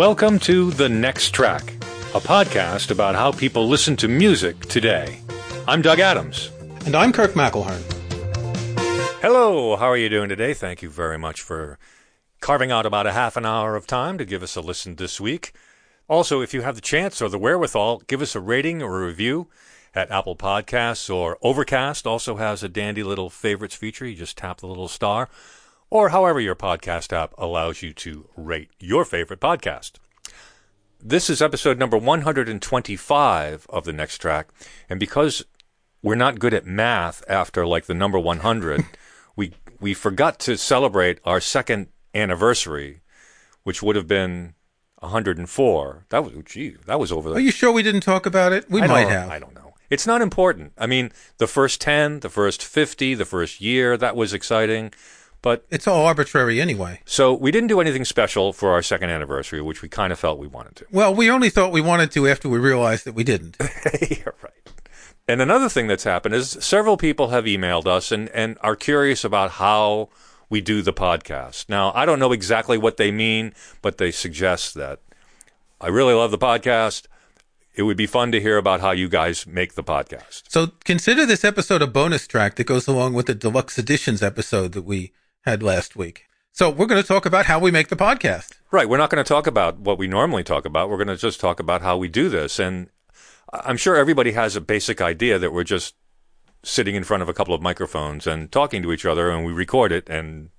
Welcome to The Next Track, a podcast about how people listen to music today. I'm Doug Adams. And I'm Kirk McElhearn. Hello, how are you doing today? Thank you very much for carving out about a half an hour of time to give us a listen this week. Also, if you have the chance or the wherewithal, give us a rating or a review at Apple Podcasts or Overcast also has a dandy little favorites feature. You just tap the little star or however your podcast app allows you to rate your favorite podcast. This is episode number 125 of the next track. And because we're not good at math after like the number 100, we, we forgot to celebrate our second anniversary, which would have been 104. That was, gee, that was over. The, Are you sure we didn't talk about it? We I might have. I don't know. It's not important. I mean, the first 10, the first 50, the first year, that was exciting. But It's all arbitrary anyway. so we didn't do anything special for our second anniversary, which we kind of felt we wanted to. Well, we only thought we wanted to after we realized that we didn't. You're right. And another thing that's happened is several people have emailed us and, and are curious about how we do the podcast. Now, I don't know exactly what they mean, but they suggest that I really love the podcast. It would be fun to hear about how you guys make the podcast. So consider this episode a bonus track that goes along with the deluxe editions episode that we had last week. So we're going to talk about how we make the podcast. Right. We're not going to talk about what we normally talk about. We're going to just talk about how we do this. And I'm sure everybody has a basic idea that we're just sitting in front of a couple of microphones and talking to each other and we record it and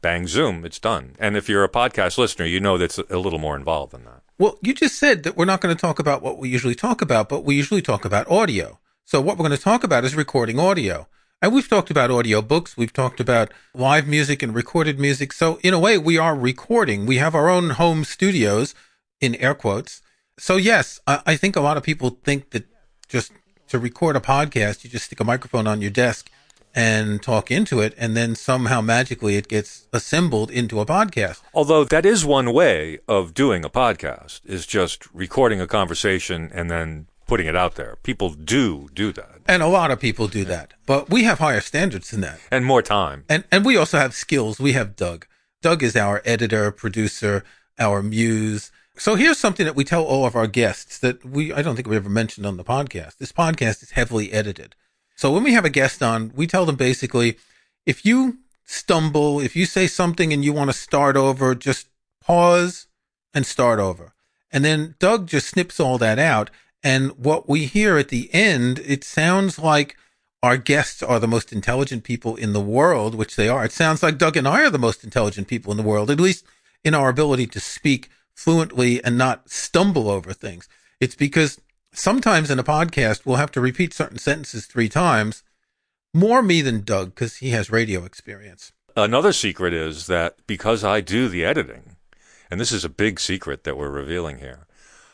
bang, zoom, it's done. And if you're a podcast listener, you know that's a little more involved than that. Well, you just said that we're not going to talk about what we usually talk about, but we usually talk about audio. So what we're going to talk about is recording audio. And we've talked about audio books. We've talked about live music and recorded music. So in a way, we are recording. We have our own home studios in air quotes. So yes, I, I think a lot of people think that just to record a podcast, you just stick a microphone on your desk and talk into it. And then somehow magically it gets assembled into a podcast. Although that is one way of doing a podcast is just recording a conversation and then putting it out there. People do do that And a lot of people do that, but we have higher standards than that. and more time. And and we also have skills. We have Doug. Doug is our editor, producer, our muse. So here's something that we tell all of our guests that we I don't think we ever mentioned on the podcast. This podcast is heavily edited. So when we have a guest on, we tell them basically if you stumble, if you say something and you want to start over, just pause and start over. And then Doug just snips all that out. And what we hear at the end, it sounds like our guests are the most intelligent people in the world, which they are. It sounds like Doug and I are the most intelligent people in the world, at least in our ability to speak fluently and not stumble over things. It's because sometimes in a podcast, we'll have to repeat certain sentences three times. More me than Doug, because he has radio experience. Another secret is that because I do the editing, and this is a big secret that we're revealing here,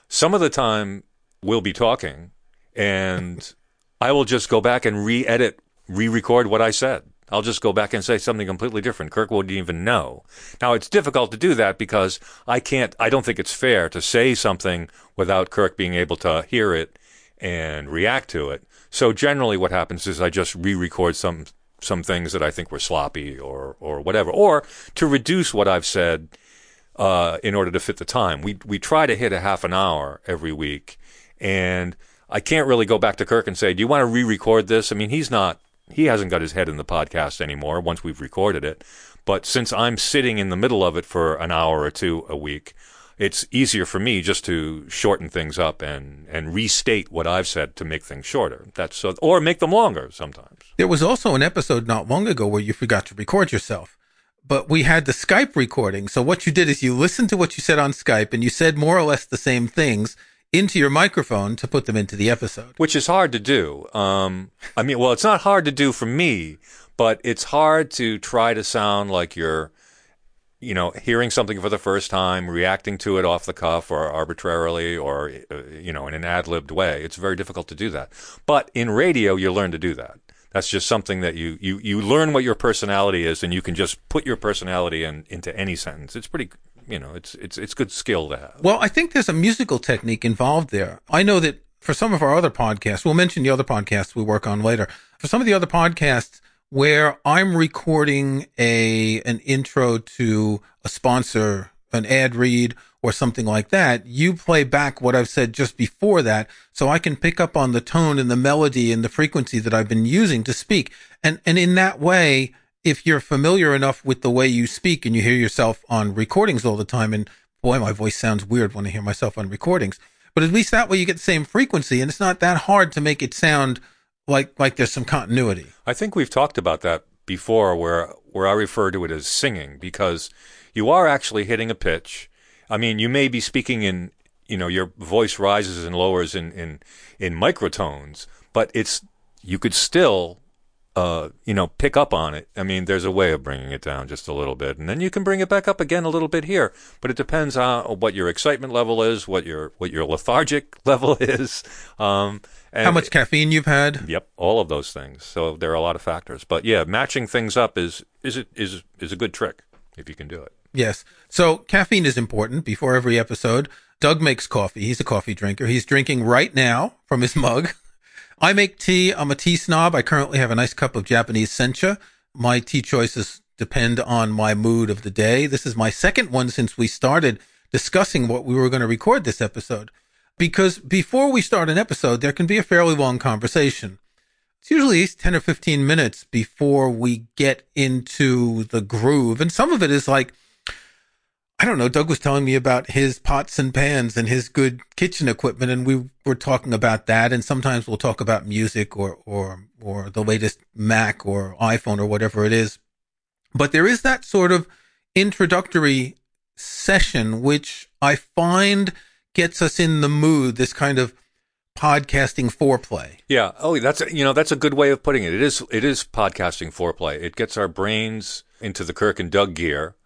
some of the time we'll be talking and I will just go back and re edit, re record what I said. I'll just go back and say something completely different. Kirk wouldn't even know. Now, it's difficult to do that because I can't, I don't think it's fair to say something without Kirk being able to hear it and react to it. So generally what happens is I just re-record some some things that I think were sloppy or or whatever, or to reduce what I've said uh, in order to fit the time. We we try to hit a half an hour every week, and I can't really go back to Kirk and say, "Do you want to re-record this?" I mean, he's not he hasn't got his head in the podcast anymore once we've recorded it. But since I'm sitting in the middle of it for an hour or two a week, it's easier for me just to shorten things up and, and restate what I've said to make things shorter. That's so, or make them longer sometimes. There was also an episode not long ago where you forgot to record yourself, but we had the Skype recording. So what you did is you listened to what you said on Skype and you said more or less the same things into your microphone to put them into the episode. which is hard to do. Um, I mean, well, it's not hard to do for me, but it's hard to try to sound like you're, you know, hearing something for the first time, reacting to it off the cuff or arbitrarily or, uh, you know, in an ad libbed way. It's very difficult to do that. But in radio, you learn to do that. That's just something that you, you, you learn what your personality is and you can just put your personality in, into any sentence. It's pretty, you know, it's, it's, it's good skill to have. Well, I think there's a musical technique involved there. I know that for some of our other podcasts, we'll mention the other podcasts we work on later. For some of the other podcasts where I'm recording a an intro to a sponsor, an ad read, or something like that, you play back what I've said just before that. So I can pick up on the tone and the melody and the frequency that I've been using to speak. And, and in that way, if you're familiar enough with the way you speak and you hear yourself on recordings all the time, and boy, my voice sounds weird when I hear myself on recordings, but at least that way you get the same frequency and it's not that hard to make it sound like, like there's some continuity. I think we've talked about that before where, where I refer to it as singing because you are actually hitting a pitch. I mean, you may be speaking in, you know, your voice rises and lowers in, in, in microtones, but it's, you could still uh, you know, pick up on it. I mean, there's a way of bringing it down just a little bit, and then you can bring it back up again a little bit here. But it depends on what your excitement level is, what your what your lethargic level is, um, how much caffeine you've had. Yep, all of those things. So there are a lot of factors. But yeah, matching things up is is it is is a good trick if you can do it. Yes. So caffeine is important. Before every episode, Doug makes coffee. He's a coffee drinker. He's drinking right now from his mug. I make tea. I'm a tea snob. I currently have a nice cup of Japanese sencha. My tea choices depend on my mood of the day. This is my second one since we started discussing what we were going to record this episode. Because before we start an episode, there can be a fairly long conversation. It's usually at least 10 or 15 minutes before we get into the groove. And some of it is like, I don't know. Doug was telling me about his pots and pans and his good kitchen equipment, and we were talking about that. And sometimes we'll talk about music or or or the latest Mac or iPhone or whatever it is. But there is that sort of introductory session, which I find gets us in the mood. This kind of podcasting foreplay. Yeah. Oh, that's you know that's a good way of putting it. It is it is podcasting foreplay. It gets our brains into the Kirk and Doug gear.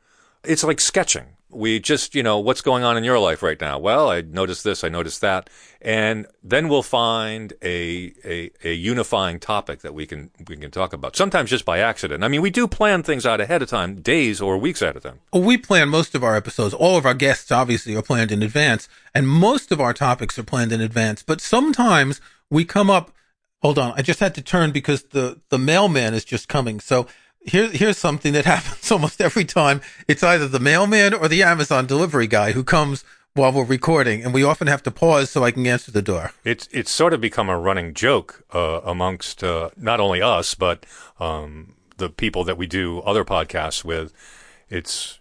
It's like sketching we just, you know, what's going on in your life right now? Well, I noticed this, I noticed that. And then we'll find a, a, a, unifying topic that we can, we can talk about. Sometimes just by accident. I mean, we do plan things out ahead of time, days or weeks ahead of time. We plan most of our episodes. All of our guests obviously are planned in advance and most of our topics are planned in advance, but sometimes we come up, hold on. I just had to turn because the, the mailman is just coming. So here, here's something that happens almost every time. It's either the mailman or the Amazon delivery guy who comes while we're recording, and we often have to pause so I can answer the door. It's it's sort of become a running joke uh, amongst uh, not only us but um, the people that we do other podcasts with. It's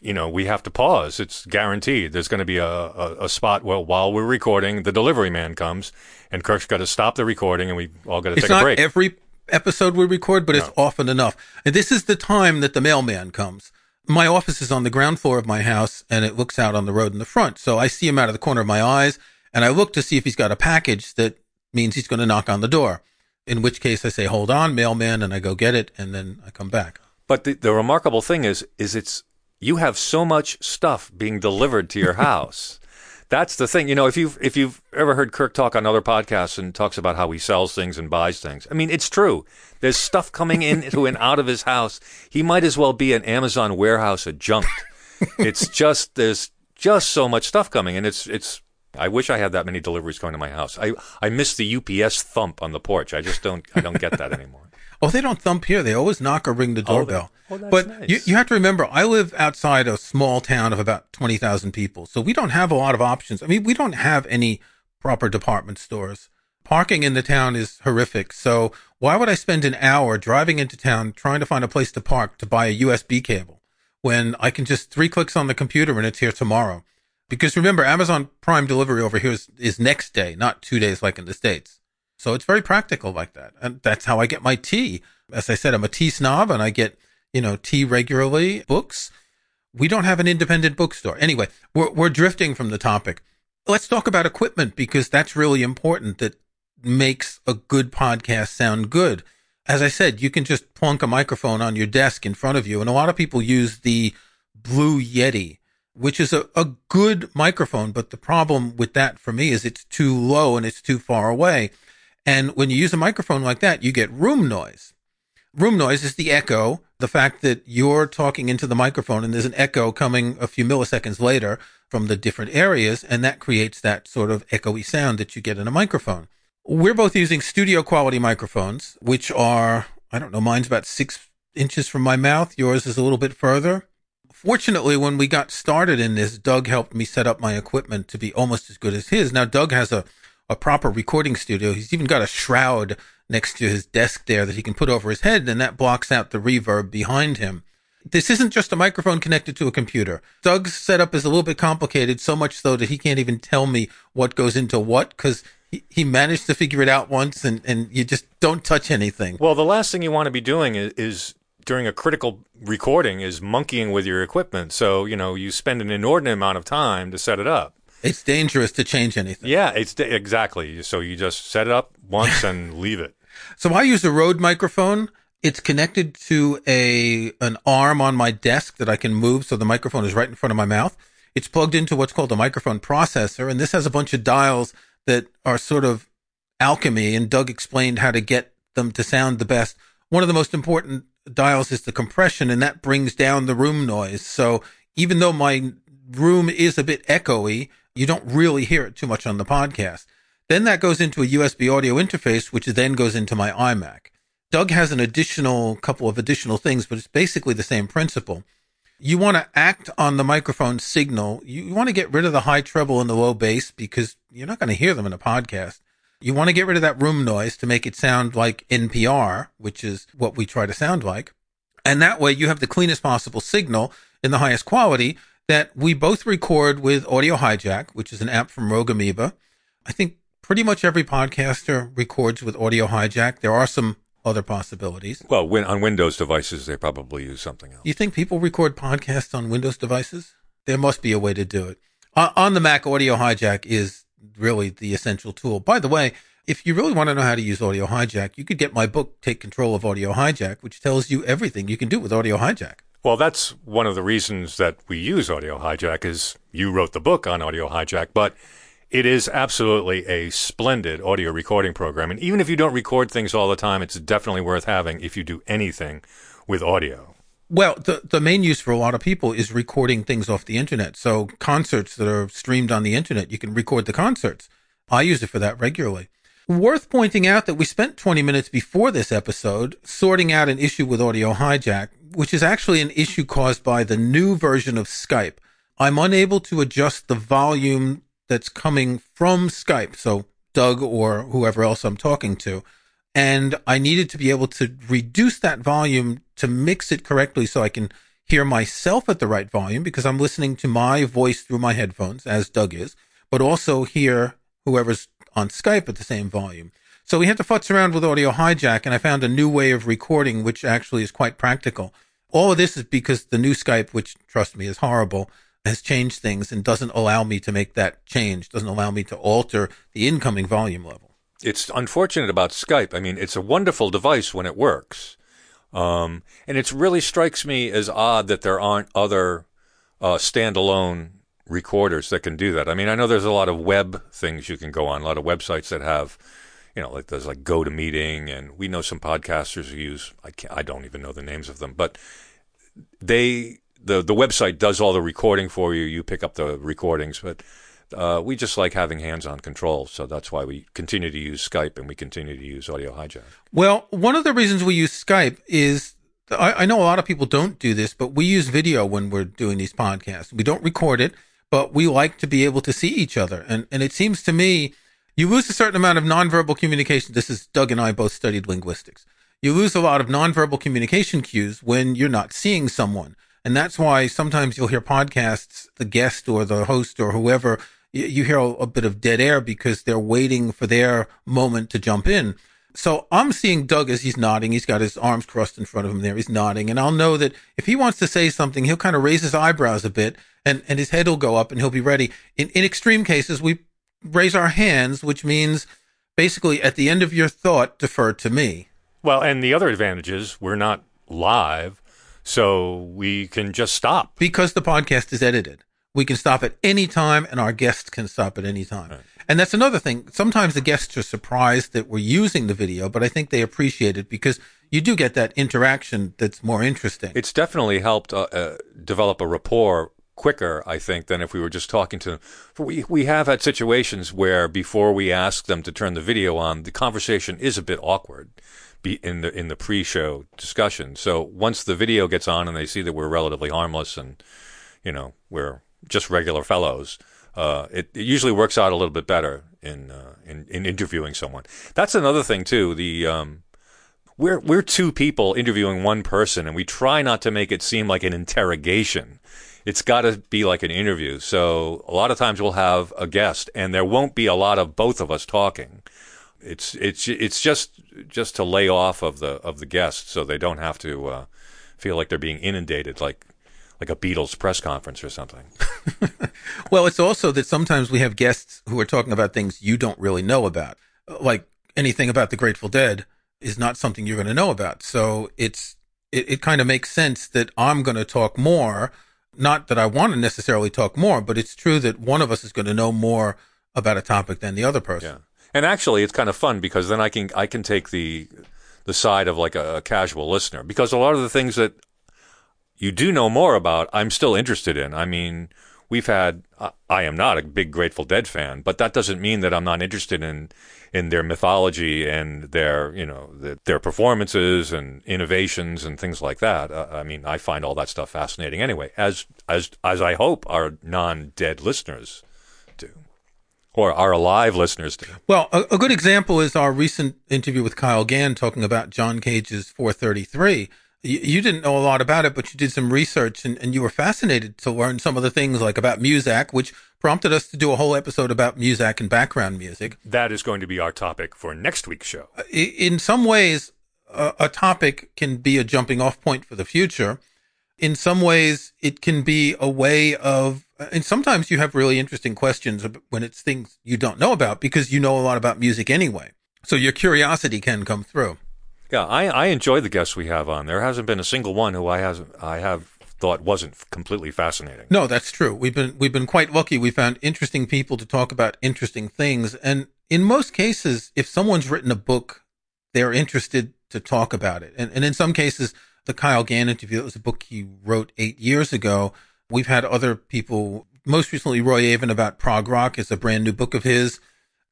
you know we have to pause. It's guaranteed. There's going to be a, a, a spot where while we're recording, the delivery man comes, and Kirk's got to stop the recording, and we all got to take a break. Every episode we record, but no. it's often enough. And this is the time that the mailman comes. My office is on the ground floor of my house and it looks out on the road in the front. So I see him out of the corner of my eyes and I look to see if he's got a package that means he's going to knock on the door. In which case I say, hold on, mailman, and I go get it and then I come back. But the, the remarkable thing is, is it's, you have so much stuff being delivered to your house that's the thing. You know, if you've if you've ever heard Kirk talk on other podcasts and talks about how he sells things and buys things, I mean, it's true. There's stuff coming into and out of his house. He might as well be an Amazon warehouse adjunct. it's just there's just so much stuff coming, and it's it's. I wish I had that many deliveries coming to my house. I I miss the UPS thump on the porch. I just don't I don't get that anymore. Oh, they don't thump here. They always knock or ring the oh, doorbell. Oh, but nice. you, you have to remember, I live outside a small town of about 20,000 people. So we don't have a lot of options. I mean, we don't have any proper department stores. Parking in the town is horrific. So why would I spend an hour driving into town trying to find a place to park to buy a USB cable when I can just three clicks on the computer and it's here tomorrow? Because remember, Amazon Prime delivery over here is, is next day, not two days like in the States. So it's very practical like that. And that's how I get my tea. As I said, I'm a tea snob and I get, you know, tea regularly, books. We don't have an independent bookstore. Anyway, we're, we're drifting from the topic. Let's talk about equipment because that's really important that makes a good podcast sound good. As I said, you can just plunk a microphone on your desk in front of you. And a lot of people use the Blue Yeti, which is a, a good microphone. But the problem with that for me is it's too low and it's too far away. And when you use a microphone like that, you get room noise. Room noise is the echo, the fact that you're talking into the microphone and there's an echo coming a few milliseconds later from the different areas. And that creates that sort of echoey sound that you get in a microphone. We're both using studio quality microphones, which are, I don't know, mine's about six inches from my mouth. Yours is a little bit further. Fortunately, when we got started in this, Doug helped me set up my equipment to be almost as good as his. Now, Doug has a, a proper recording studio. He's even got a shroud next to his desk there that he can put over his head, and that blocks out the reverb behind him. This isn't just a microphone connected to a computer. Doug's setup is a little bit complicated, so much so that he can't even tell me what goes into what because he, he managed to figure it out once and, and you just don't touch anything. Well, the last thing you want to be doing is, is during a critical recording is monkeying with your equipment. So, you know, you spend an inordinate amount of time to set it up. It's dangerous to change anything. Yeah, it's exactly. So you just set it up once and leave it. So I use a Rode microphone. It's connected to a an arm on my desk that I can move so the microphone is right in front of my mouth. It's plugged into what's called a microphone processor and this has a bunch of dials that are sort of alchemy and Doug explained how to get them to sound the best. One of the most important dials is the compression and that brings down the room noise. So even though my room is a bit echoey, you don't really hear it too much on the podcast. Then that goes into a USB audio interface, which then goes into my iMac. Doug has an additional couple of additional things, but it's basically the same principle. You want to act on the microphone signal. You want to get rid of the high treble and the low bass because you're not going to hear them in a podcast. You want to get rid of that room noise to make it sound like NPR, which is what we try to sound like. And that way you have the cleanest possible signal in the highest quality that we both record with Audio Hijack, which is an app from Rogue Amoeba. I think pretty much every podcaster records with Audio Hijack. There are some other possibilities. Well, when, on Windows devices, they probably use something else. You think people record podcasts on Windows devices? There must be a way to do it. Uh, on the Mac, Audio Hijack is really the essential tool. By the way, if you really want to know how to use Audio Hijack, you could get my book, Take Control of Audio Hijack, which tells you everything you can do with Audio Hijack. Well, that's one of the reasons that we use Audio Hijack is you wrote the book on Audio Hijack, but it is absolutely a splendid audio recording program. And even if you don't record things all the time, it's definitely worth having if you do anything with audio. Well, the, the main use for a lot of people is recording things off the internet. So concerts that are streamed on the internet, you can record the concerts. I use it for that regularly. Worth pointing out that we spent 20 minutes before this episode sorting out an issue with Audio Hijack, which is actually an issue caused by the new version of Skype. I'm unable to adjust the volume that's coming from Skype. So Doug or whoever else I'm talking to. And I needed to be able to reduce that volume to mix it correctly so I can hear myself at the right volume because I'm listening to my voice through my headphones as Doug is, but also hear whoever's on Skype at the same volume. So we had to futz around with Audio Hijack and I found a new way of recording, which actually is quite practical. All of this is because the new Skype, which trust me is horrible, has changed things and doesn't allow me to make that change, doesn't allow me to alter the incoming volume level. It's unfortunate about Skype. I mean, it's a wonderful device when it works. Um, and it really strikes me as odd that there aren't other uh, standalone recorders that can do that. I mean, I know there's a lot of web things you can go on, a lot of websites that have, you know, like there's like GoToMeeting, and we know some podcasters who use I can't, I don't even know the names of them, but they the the website does all the recording for you. You pick up the recordings, but uh, we just like having hands-on control, so that's why we continue to use Skype and we continue to use Audio Hijack. Well, one of the reasons we use Skype is I, I know a lot of people don't do this, but we use video when we're doing these podcasts. We don't record it, but we like to be able to see each other, and and it seems to me you lose a certain amount of nonverbal communication. This is Doug and I both studied linguistics. You lose a lot of nonverbal communication cues when you're not seeing someone. And that's why sometimes you'll hear podcasts, the guest or the host or whoever, you hear a, bit of dead air because they're waiting for their moment to jump in. So I'm seeing Doug as he's nodding. He's got his arms crossed in front of him there. He's nodding. And I'll know that if he wants to say something, he'll kind of raise his eyebrows a bit and, and his head will go up and he'll be ready. In, in extreme cases, we raise our hands, which means basically at the end of your thought, defer to me. Well, and the other advantage is we're not live. So we can just stop. Because the podcast is edited. We can stop at any time and our guests can stop at any time. Right. And that's another thing. Sometimes the guests are surprised that we're using the video, but I think they appreciate it because you do get that interaction that's more interesting. It's definitely helped uh, uh, develop a rapport quicker, I think, than if we were just talking to them. For We, we have had situations where before we ask them to turn the video on, the conversation is a bit awkward be in the in the pre-show discussion. So once the video gets on and they see that we're relatively harmless and you know we're just regular fellows, uh, it, it usually works out a little bit better in uh, in, in interviewing someone. That's another thing too. The um, we're we're two people interviewing one person, and we try not to make it seem like an interrogation. It's got to be like an interview. So a lot of times we'll have a guest, and there won't be a lot of both of us talking. It's it's it's just just to lay off of the of the guest, so they don't have to uh, feel like they're being inundated, like like a Beatles press conference or something. well, it's also that sometimes we have guests who are talking about things you don't really know about, like anything about the Grateful Dead is not something you're going to know about. So it's it, it kind of makes sense that I'm going to talk more. Not that I want to necessarily talk more, but it's true that one of us is going to know more about a topic than the other person. Yeah. And actually, it's kind of fun because then I can I can take the the side of like a, a casual listener because a lot of the things that you do know more about, I'm still interested in. I mean, we've had I am not a big Grateful Dead fan, but that doesn't mean that I'm not interested in in their mythology and their you know the, their performances and innovations and things like that. Uh, I mean, I find all that stuff fascinating anyway, as as as I hope our non-dead listeners do. Or our alive listeners do. Well, a, a good example is our recent interview with Kyle Gann talking about John Cage's 433 you, didn't know a lot about it, but you did some research and, and you were fascinated to learn some of the things like about Muzak, which prompted us to do a whole episode about Muzak and background music. That is going to be our topic for next week's show. Uh, in some ways, a, a topic can be a jumping off point for the future. In some ways, it can be a way of, and sometimes you have really interesting questions when it's things you don't know about because you know a lot about music anyway. So your curiosity can come through. Yeah, I, I enjoy the guests we have on. There hasn't been a single one who I has I have thought wasn't completely fascinating. No, that's true. We've been we've been quite lucky. We found interesting people to talk about interesting things, and in most cases, if someone's written a book, they're interested to talk about it. And and in some cases, the Kyle Gann interview it was a book he wrote eight years ago. We've had other people. Most recently, Roie Avin about prog rock is a brand new book of his.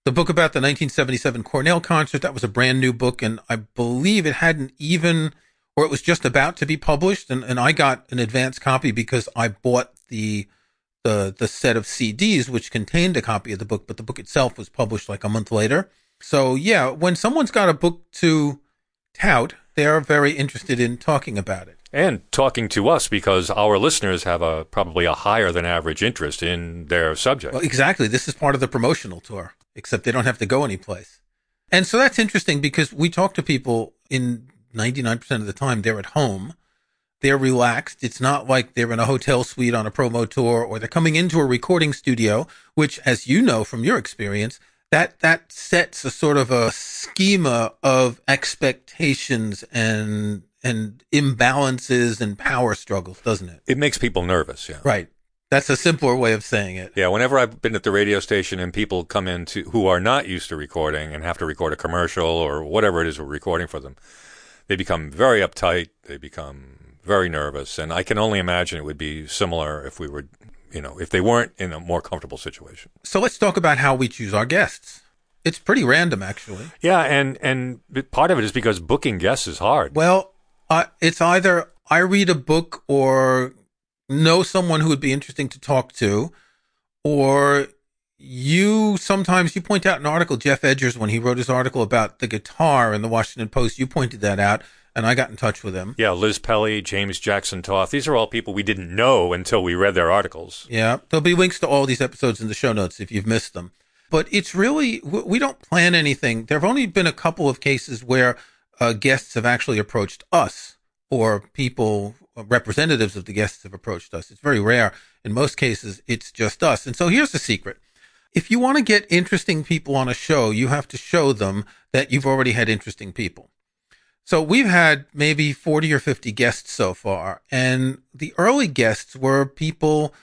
The book about the 1977 Cornell concert, that was a brand new book, and I believe it hadn't even, or it was just about to be published. And, and I got an advance copy because I bought the, the, the set of CDs which contained a copy of the book, but the book itself was published like a month later. So yeah, when someone's got a book to tout, they're very interested in talking about it. And talking to us because our listeners have a probably a higher than average interest in their subject. Well, exactly. This is part of the promotional tour except they don't have to go anyplace. And so that's interesting because we talk to people in 99% of the time, they're at home. They're relaxed. It's not like they're in a hotel suite on a promo tour or they're coming into a recording studio, which, as you know from your experience, that, that sets a sort of a schema of expectations and, and imbalances and power struggles, doesn't it? It makes people nervous. Yeah. Right. That's a simpler way of saying it. Yeah, whenever I've been at the radio station and people come in to, who are not used to recording and have to record a commercial or whatever it is we're recording for them, they become very uptight. They become very nervous, and I can only imagine it would be similar if we were, you know, if they weren't in a more comfortable situation. So let's talk about how we choose our guests. It's pretty random, actually. Yeah, and and part of it is because booking guests is hard. Well, uh, it's either I read a book or know someone who would be interesting to talk to, or you sometimes you point out an article, Geoff Edgers, when he wrote his article about the guitar in the Washington Post, you pointed that out, and I got in touch with him. Yeah, Liz Pelly, James Jackson Toth. These are all people we didn't know until we read their articles. Yeah, there'll be links to all these episodes in the show notes if you've missed them. But it's really, we don't plan anything. There have only been a couple of cases where uh, guests have actually approached us or people representatives of the guests have approached us. It's very rare. In most cases, it's just us. And so here's the secret. If you want to get interesting people on a show, you have to show them that you've already had interesting people. So we've had maybe 40 or 50 guests so far. And the early guests were people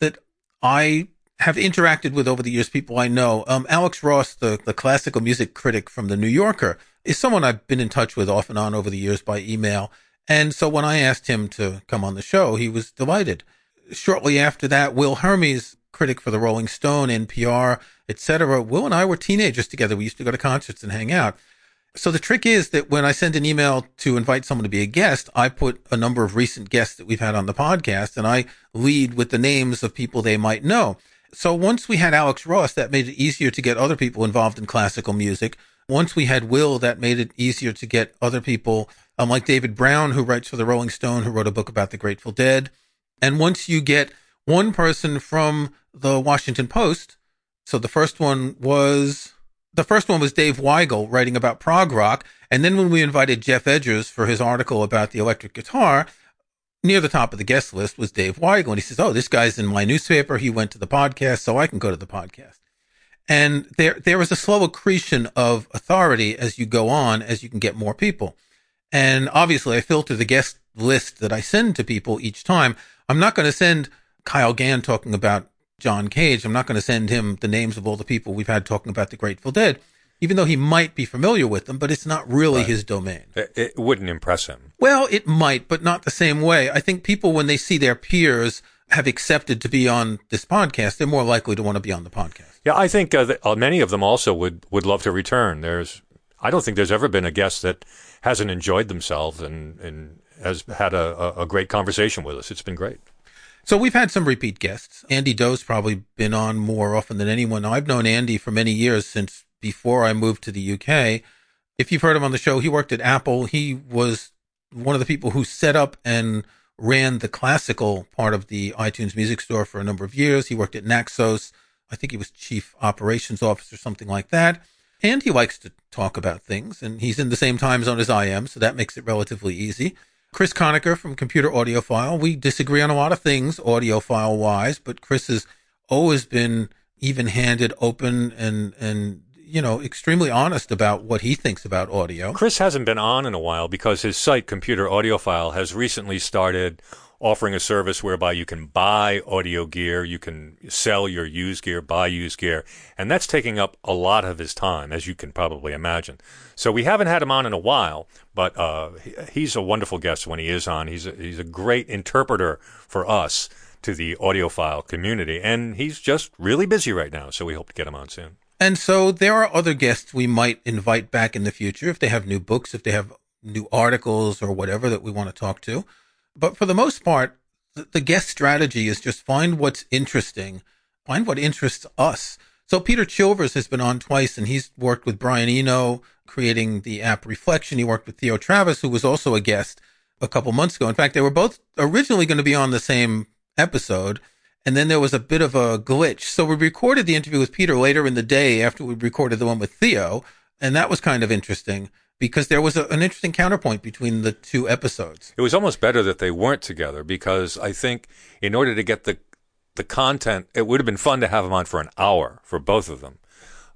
that I have interacted with over the years, people I know. Um, Alex Ross, the, the classical music critic from the New Yorker, is someone I've been in touch with off and on over the years by email. And so when I asked him to come on the show, he was delighted. Shortly after that, Will Hermes, critic for the Rolling Stone, NPR, etc. Will and I were teenagers together. We used to go to concerts and hang out. So the trick is that when I send an email to invite someone to be a guest, I put a number of recent guests that we've had on the podcast and I lead with the names of people they might know. So once we had Alex Ross, that made it easier to get other people involved in classical music. Once we had Will, that made it easier to get other people, um, like David Browne, who writes for the Rolling Stone, who wrote a book about the Grateful Dead. And once you get one person from the Washington Post, so the first one was the first one was Dave Weigel writing about prog rock. And then when we invited Geoff Edgers for his article about the electric guitar, near the top of the guest list was Dave Weigel. And he says, Oh, this guy's in my newspaper. He went to the podcast, so I can go to the podcast. And there, there is a slow accretion of authority as you go on, as you can get more people. And obviously I filter the guest list that I send to people each time. I'm not going to send Kyle Gann talking about John Cage. I'm not going to send him the names of all the people we've had talking about the Grateful Dead, even though he might be familiar with them, but it's not really Right. his domain. It, it wouldn't impress him. Well, it might, but not the same way. I think people, when they see their peers have accepted to be on this podcast, they're more likely to want to be on the podcast. Yeah, I think uh, uh, many of them also would, would love to return. There's, I don't think there's ever been a guest that hasn't enjoyed themselves and, and has had a, a, great conversation with us. It's been great. So we've had some repeat guests. Andy Doe's probably been on more often than anyone. I've known Andy for many years since before I moved to the UK. If you've heard him on the show, he worked at Apple. He was one of the people who set up and ran the classical part of the iTunes music store for a number of years. He worked at Naxos. I think he was chief operations officer, something like that. And he likes to talk about things and he's in the same time zone as I am. So that makes it relatively easy. Chris Connaker from Computer Audiophile. We disagree on a lot of things audiophile wise, but Chris has always been even handed, open and, and, you know, extremely honest about what he thinks about audio. Chris hasn't been on in a while because his site, Computer Audiophile, has recently started offering a service whereby you can buy audio gear, you can sell your used gear, buy used gear, and that's taking up a lot of his time, as you can probably imagine. So we haven't had him on in a while, but uh, he's a wonderful guest when he is on. He's a, he's a great interpreter for us to the audiophile community, and he's just really busy right now. So we hope to get him on soon. And so there are other guests we might invite back in the future if they have new books, if they have new articles or whatever that we want to talk to. But for the most part, the, guest strategy is just find what's interesting, find what interests us. So Peter Chilvers has been on twice and he's worked with Brian Eno creating the app Reflection. He worked with Theo Travis, who was also a guest a couple months ago. In fact, they were both originally going to be on the same episode. And then there was a bit of a glitch. So we recorded the interview with Peter later in the day after we recorded the one with Theo. And that was kind of interesting because there was a, an interesting counterpoint between the two episodes. It was almost better that they weren't together because I think in order to get the the content, it would have been fun to have them on for an hour for both of them.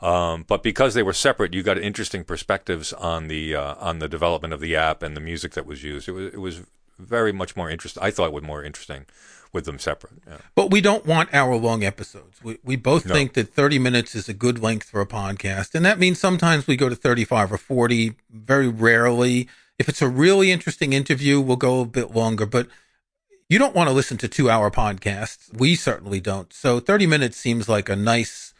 Um, but because they were separate, you got interesting perspectives on the uh, on the development of the app and the music that was used. It was it was very much more interesting. I thought it was more interesting with them separate. Yeah. But we don't want hour long episodes. We, we both No. think that 30 minutes is a good length for a podcast. And that means sometimes we go to 35 or 40, very rarely. If it's a really interesting interview, we'll go a bit longer, but you don't want to listen to two hour podcasts. We certainly don't. So 30 minutes seems like a nice,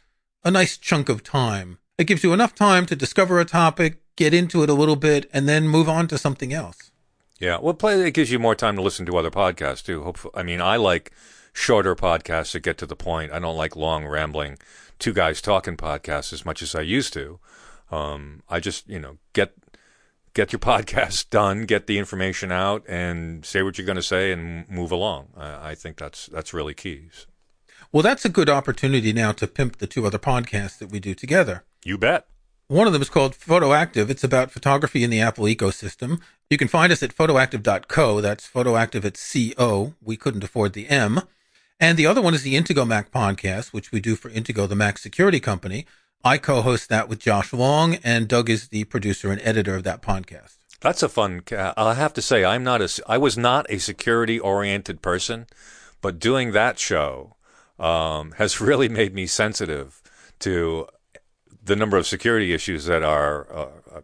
a nice chunk of time. It gives you enough time to discover a topic, get into it a little bit, and then move on to something else. Yeah, well, play it gives you more time to listen to other podcasts too. Hopefully, I mean, I like shorter podcasts that get to the point. I don't like long, rambling, two guys talking podcasts as much as I used to. Um, I just, you know, get get your podcast done, get the information out, and say what you're going to say, and move along. I, I think that's that's really keys. Well, that's a good opportunity now to pimp the two other podcasts that we do together. You bet. One of them is called Photoactive. It's about photography in the Apple ecosystem. You can find us at photoactive.co. That's photoactive at C-O. We couldn't afford the M. And the other one is the Intego Mac podcast, which we do for Intego, the Mac security company. I co-host that with Josh Long and Doug is the producer and editor of that podcast. That's a fun. I'll have to say, I'm not a. I was not a security oriented person, but doing that show um, has really made me sensitive to the number of security issues that are uh, uh,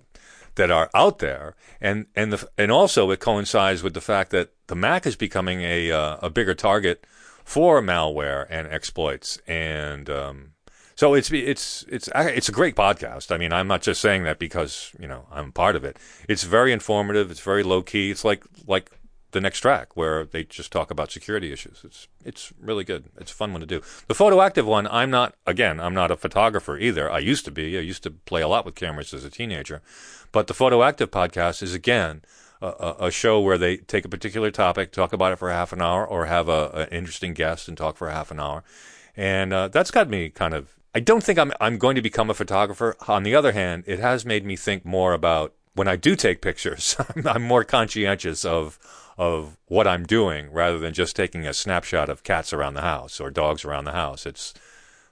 that are out there, and and the and also it coincides with the fact that the Mac is becoming a uh, a bigger target for malware and exploits, and um, So it's it's it's it's a great podcast. I mean, I'm not just saying that because you know I'm part of it. It's very informative. It's very low key. It's like like the next track where they just talk about security issues. It's it's really good. It's a fun one to do. The photo active one, I'm not again, I'm not a photographer either. I used to be. I used to play a lot with cameras as a teenager. But the photo active podcast is again a, a show where they take a particular topic, talk about it for half an hour, or have a, an interesting guest and talk for half an hour. And uh, that's got me kind of. I don't think I'm I'm going to become a photographer. On the other hand, it has made me think more about when I do take pictures. I'm more conscientious of of what I'm doing rather than just taking a snapshot of cats around the house or dogs around the house. It's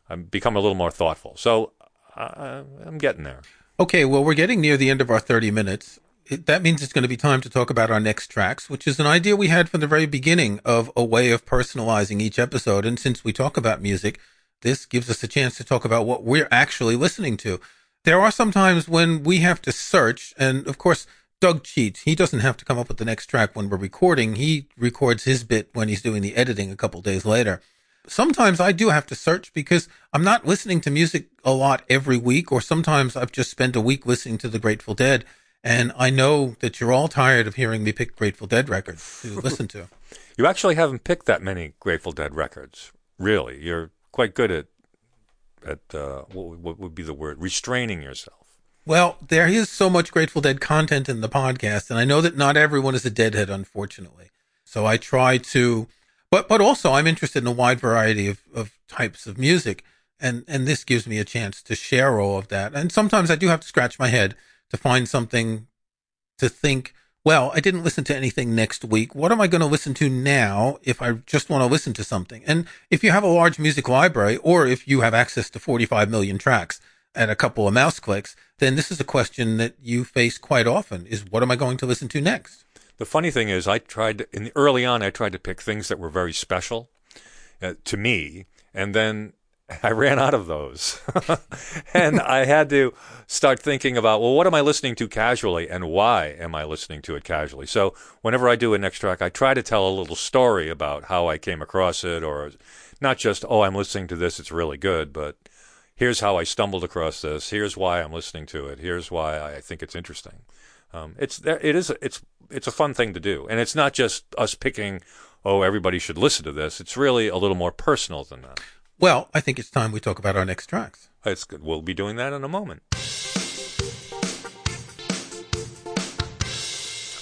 I've become a little more thoughtful. So I, I'm getting there. Okay, well, we're getting near the end of our 30 minutes. It, that means it's going to be time to talk about our next tracks, which is an idea we had from the very beginning of a way of personalizing each episode. And since we talk about music, this gives us a chance to talk about what we're actually listening to. There are some times when we have to search, and of course, Doug cheats. He doesn't have to come up with the next track when we're recording. He records his bit when he's doing the editing a couple days later. Sometimes I do have to search because I'm not listening to music a lot every week, or sometimes I've just spent a week listening to the Grateful Dead. And I know that you're all tired of hearing me pick Grateful Dead records to listen to. You actually haven't picked that many Grateful Dead records, really. You're quite good at at uh, what, what would be the word restraining yourself. Well, there is so much Grateful Dead content in the podcast, and I know that not everyone is a Deadhead, unfortunately. So I try to, but but also I'm interested in a wide variety of, of types of music, and and this gives me a chance to share all of that. And sometimes I do have to scratch my head to find something to think. Well, I didn't listen to anything next week. What am I going to listen to now if I just want to listen to something? And if you have a large music library, or if you have access to 45 million tracks at a couple of mouse clicks, then this is a question that you face quite often is what am I going to listen to next? The funny thing is I tried in the, early on I tried to pick things that were very special uh, to me and then I ran out of those. and I had to start thinking about, well, what am I listening to casually and why am I listening to it casually? So whenever I do a next track, I try to tell a little story about how I came across it or not just, oh, I'm listening to this, it's really good, but here's how I stumbled across this. Here's why I'm listening to it. Here's why I think it's interesting. Um, it's it is it's it's a fun thing to do, and it's not just us picking. Oh, everybody should listen to this. It's really a little more personal than that. Well, I think it's time we talk about our next tracks. It's good. We'll be doing that in a moment.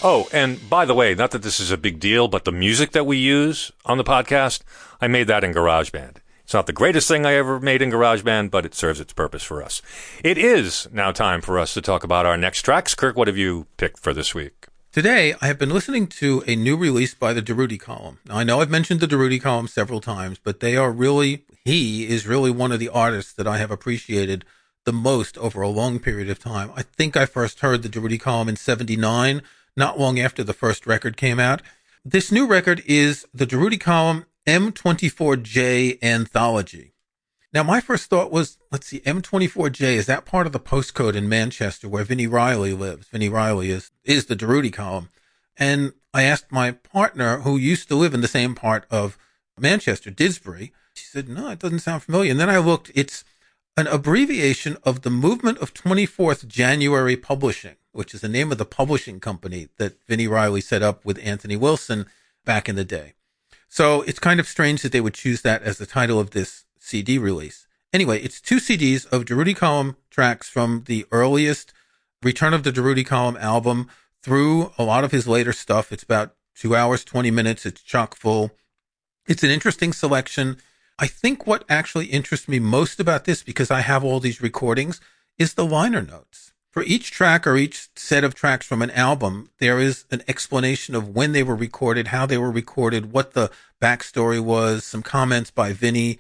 Oh, and by the way, not that this is a big deal, but the music that we use on the podcast, I made that in GarageBand. It's not the greatest thing I ever made in GarageBand, but it serves its purpose for us. It is now time for us to talk about our next tracks. Kirk, what have you picked for this week? Today, I have been listening to a new release by the Durutti Column. Now, I know I've mentioned the Durutti Column several times, but they are really, he is really one of the artists that I have appreciated the most over a long period of time. I think I first heard the Durutti Column in 79, not long after the first record came out. This new record is the Durutti Column M24J Anthology. Now, my first thought was, let's see, M24J, is that part of the postcode in Manchester where Vini Reilly lives? Vini Reilly is, is the Durutti column. And I asked my partner, who used to live in the same part of Manchester, Didsbury. She said, no, it doesn't sound familiar. And then I looked, it's an abbreviation of the Movement of 24th January Publishing, which is the name of the publishing company that Vini Reilly set up with Anthony Wilson back in the day. So it's kind of strange that they would choose that as the title of this CD release. Anyway, it's two CDs of Durutti Column tracks from the earliest Return of the Durutti Column album through a lot of his later stuff. It's about two hours, 20 minutes. It's chock full. It's an interesting selection. I think what actually interests me most about this, because I have all these recordings, is the liner notes for each track or each set of tracks from an album, there is an explanation of when they were recorded, how they were recorded, what the backstory was, some comments by Vini.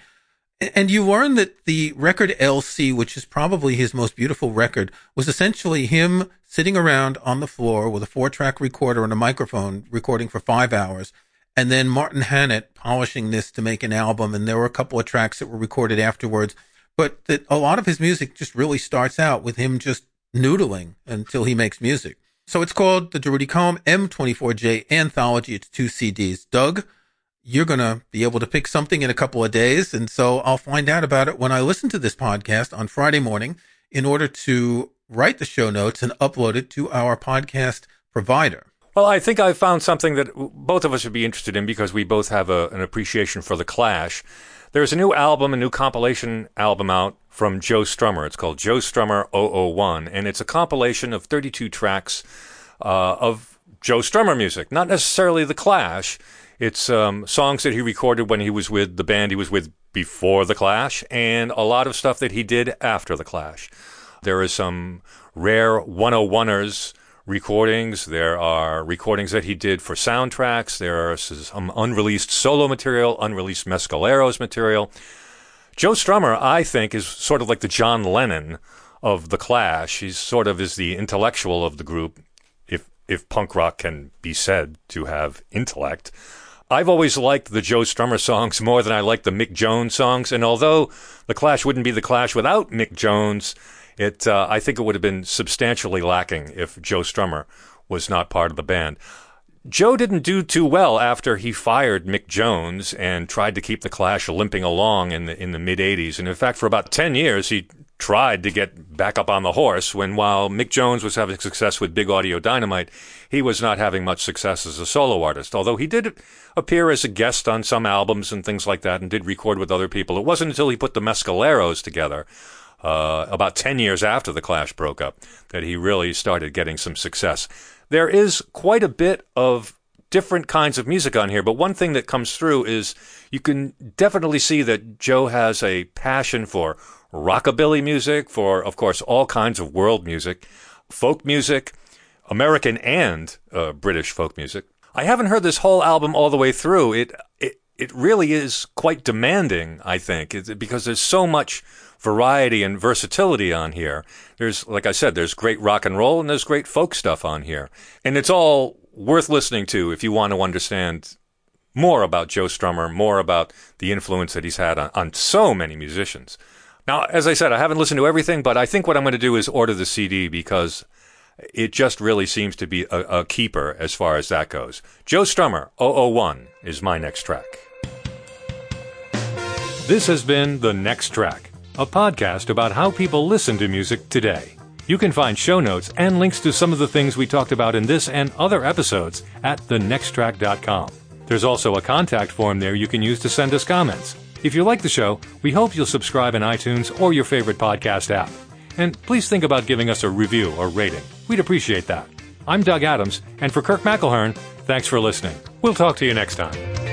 And you learn that the record LC, which is probably his most beautiful record, was essentially him sitting around on the floor with a four track recorder and a microphone recording for five hours. And then Martin Hannett polishing this to make an album. And there were a couple of tracks that were recorded afterwards. But that a lot of his music just really starts out with him just noodling until he makes music. So it's called the Durutti Column M24J Anthology. It's two CDs. Doug, you're going to be able to pick something in a couple of days. And so I'll find out about it when I listen to this podcast on Friday morning in order to write the show notes and upload it to our podcast provider. Well, I think I found something that both of us would be interested in because we both have a, an appreciation for The Clash. There's a new album, a new compilation album out from Joe Strummer. It's called Joe Strummer 001, and it's a compilation of 32 tracks uh, of Joe Strummer music, not necessarily The Clash. It's um, songs that he recorded when he was with the band he was with before The Clash, and a lot of stuff that he did after The Clash. There is some rare 101ers recordings. There are recordings that he did for soundtracks. There are some unreleased solo material, unreleased Mescaleros material. Joe Strummer, I think, is sort of like the John Lennon of the Clash. He's sort of is the intellectual of the group, if if punk rock can be said to have intellect. I've always liked the Joe Strummer songs more than I like the Mick Jones songs, and although the Clash wouldn't be the Clash without Mick Jones, it uh, I think it would have been substantially lacking if Joe Strummer was not part of the band. Joe didn't do too well after he fired Mick Jones and tried to keep the Clash limping along in the in the mid '80s. And in fact, for about ten years, he tried to get back up on the horse. When while Mick Jones was having success with Big Audio Dynamite, he was not having much success as a solo artist. Although he did appear as a guest on some albums and things like that, and did record with other people. It wasn't until he put the Mescaleros together uh, about 10 years after the Clash broke up that he really started getting some success. There is quite a bit of different kinds of music on here, but one thing that comes through is you can definitely see that Joe has a passion for rockabilly music, for, of course, all kinds of world music, folk music, American and uh, British folk music. I haven't heard this whole album all the way through. It, it, it really is quite demanding, I think, because there's so much variety and versatility on here. There's, like I said, there's great rock and roll and there's great folk stuff on here. And it's all worth listening to if you want to understand more about Joe Strummer, more about the influence that he's had on, on so many musicians. Now, as I said, I haven't listened to everything, but I think what I'm going to do is order the CD because it just really seems to be a, a keeper as far as that goes. Joe Strummer, 001, is my next track. This has been The Next Track a podcast about how people listen to music today. You can find show notes and links to some of the things we talked about in this and other episodes at thenexttrack.com. There's also a contact form there you can use to send us comments. If you like the show, we hope you'll subscribe in iTunes or your favorite podcast app. And please think about giving us a review or rating. We'd appreciate that. I'm Doug Adams, and for Kirk McElhearn, thanks for listening. We'll talk to you next time.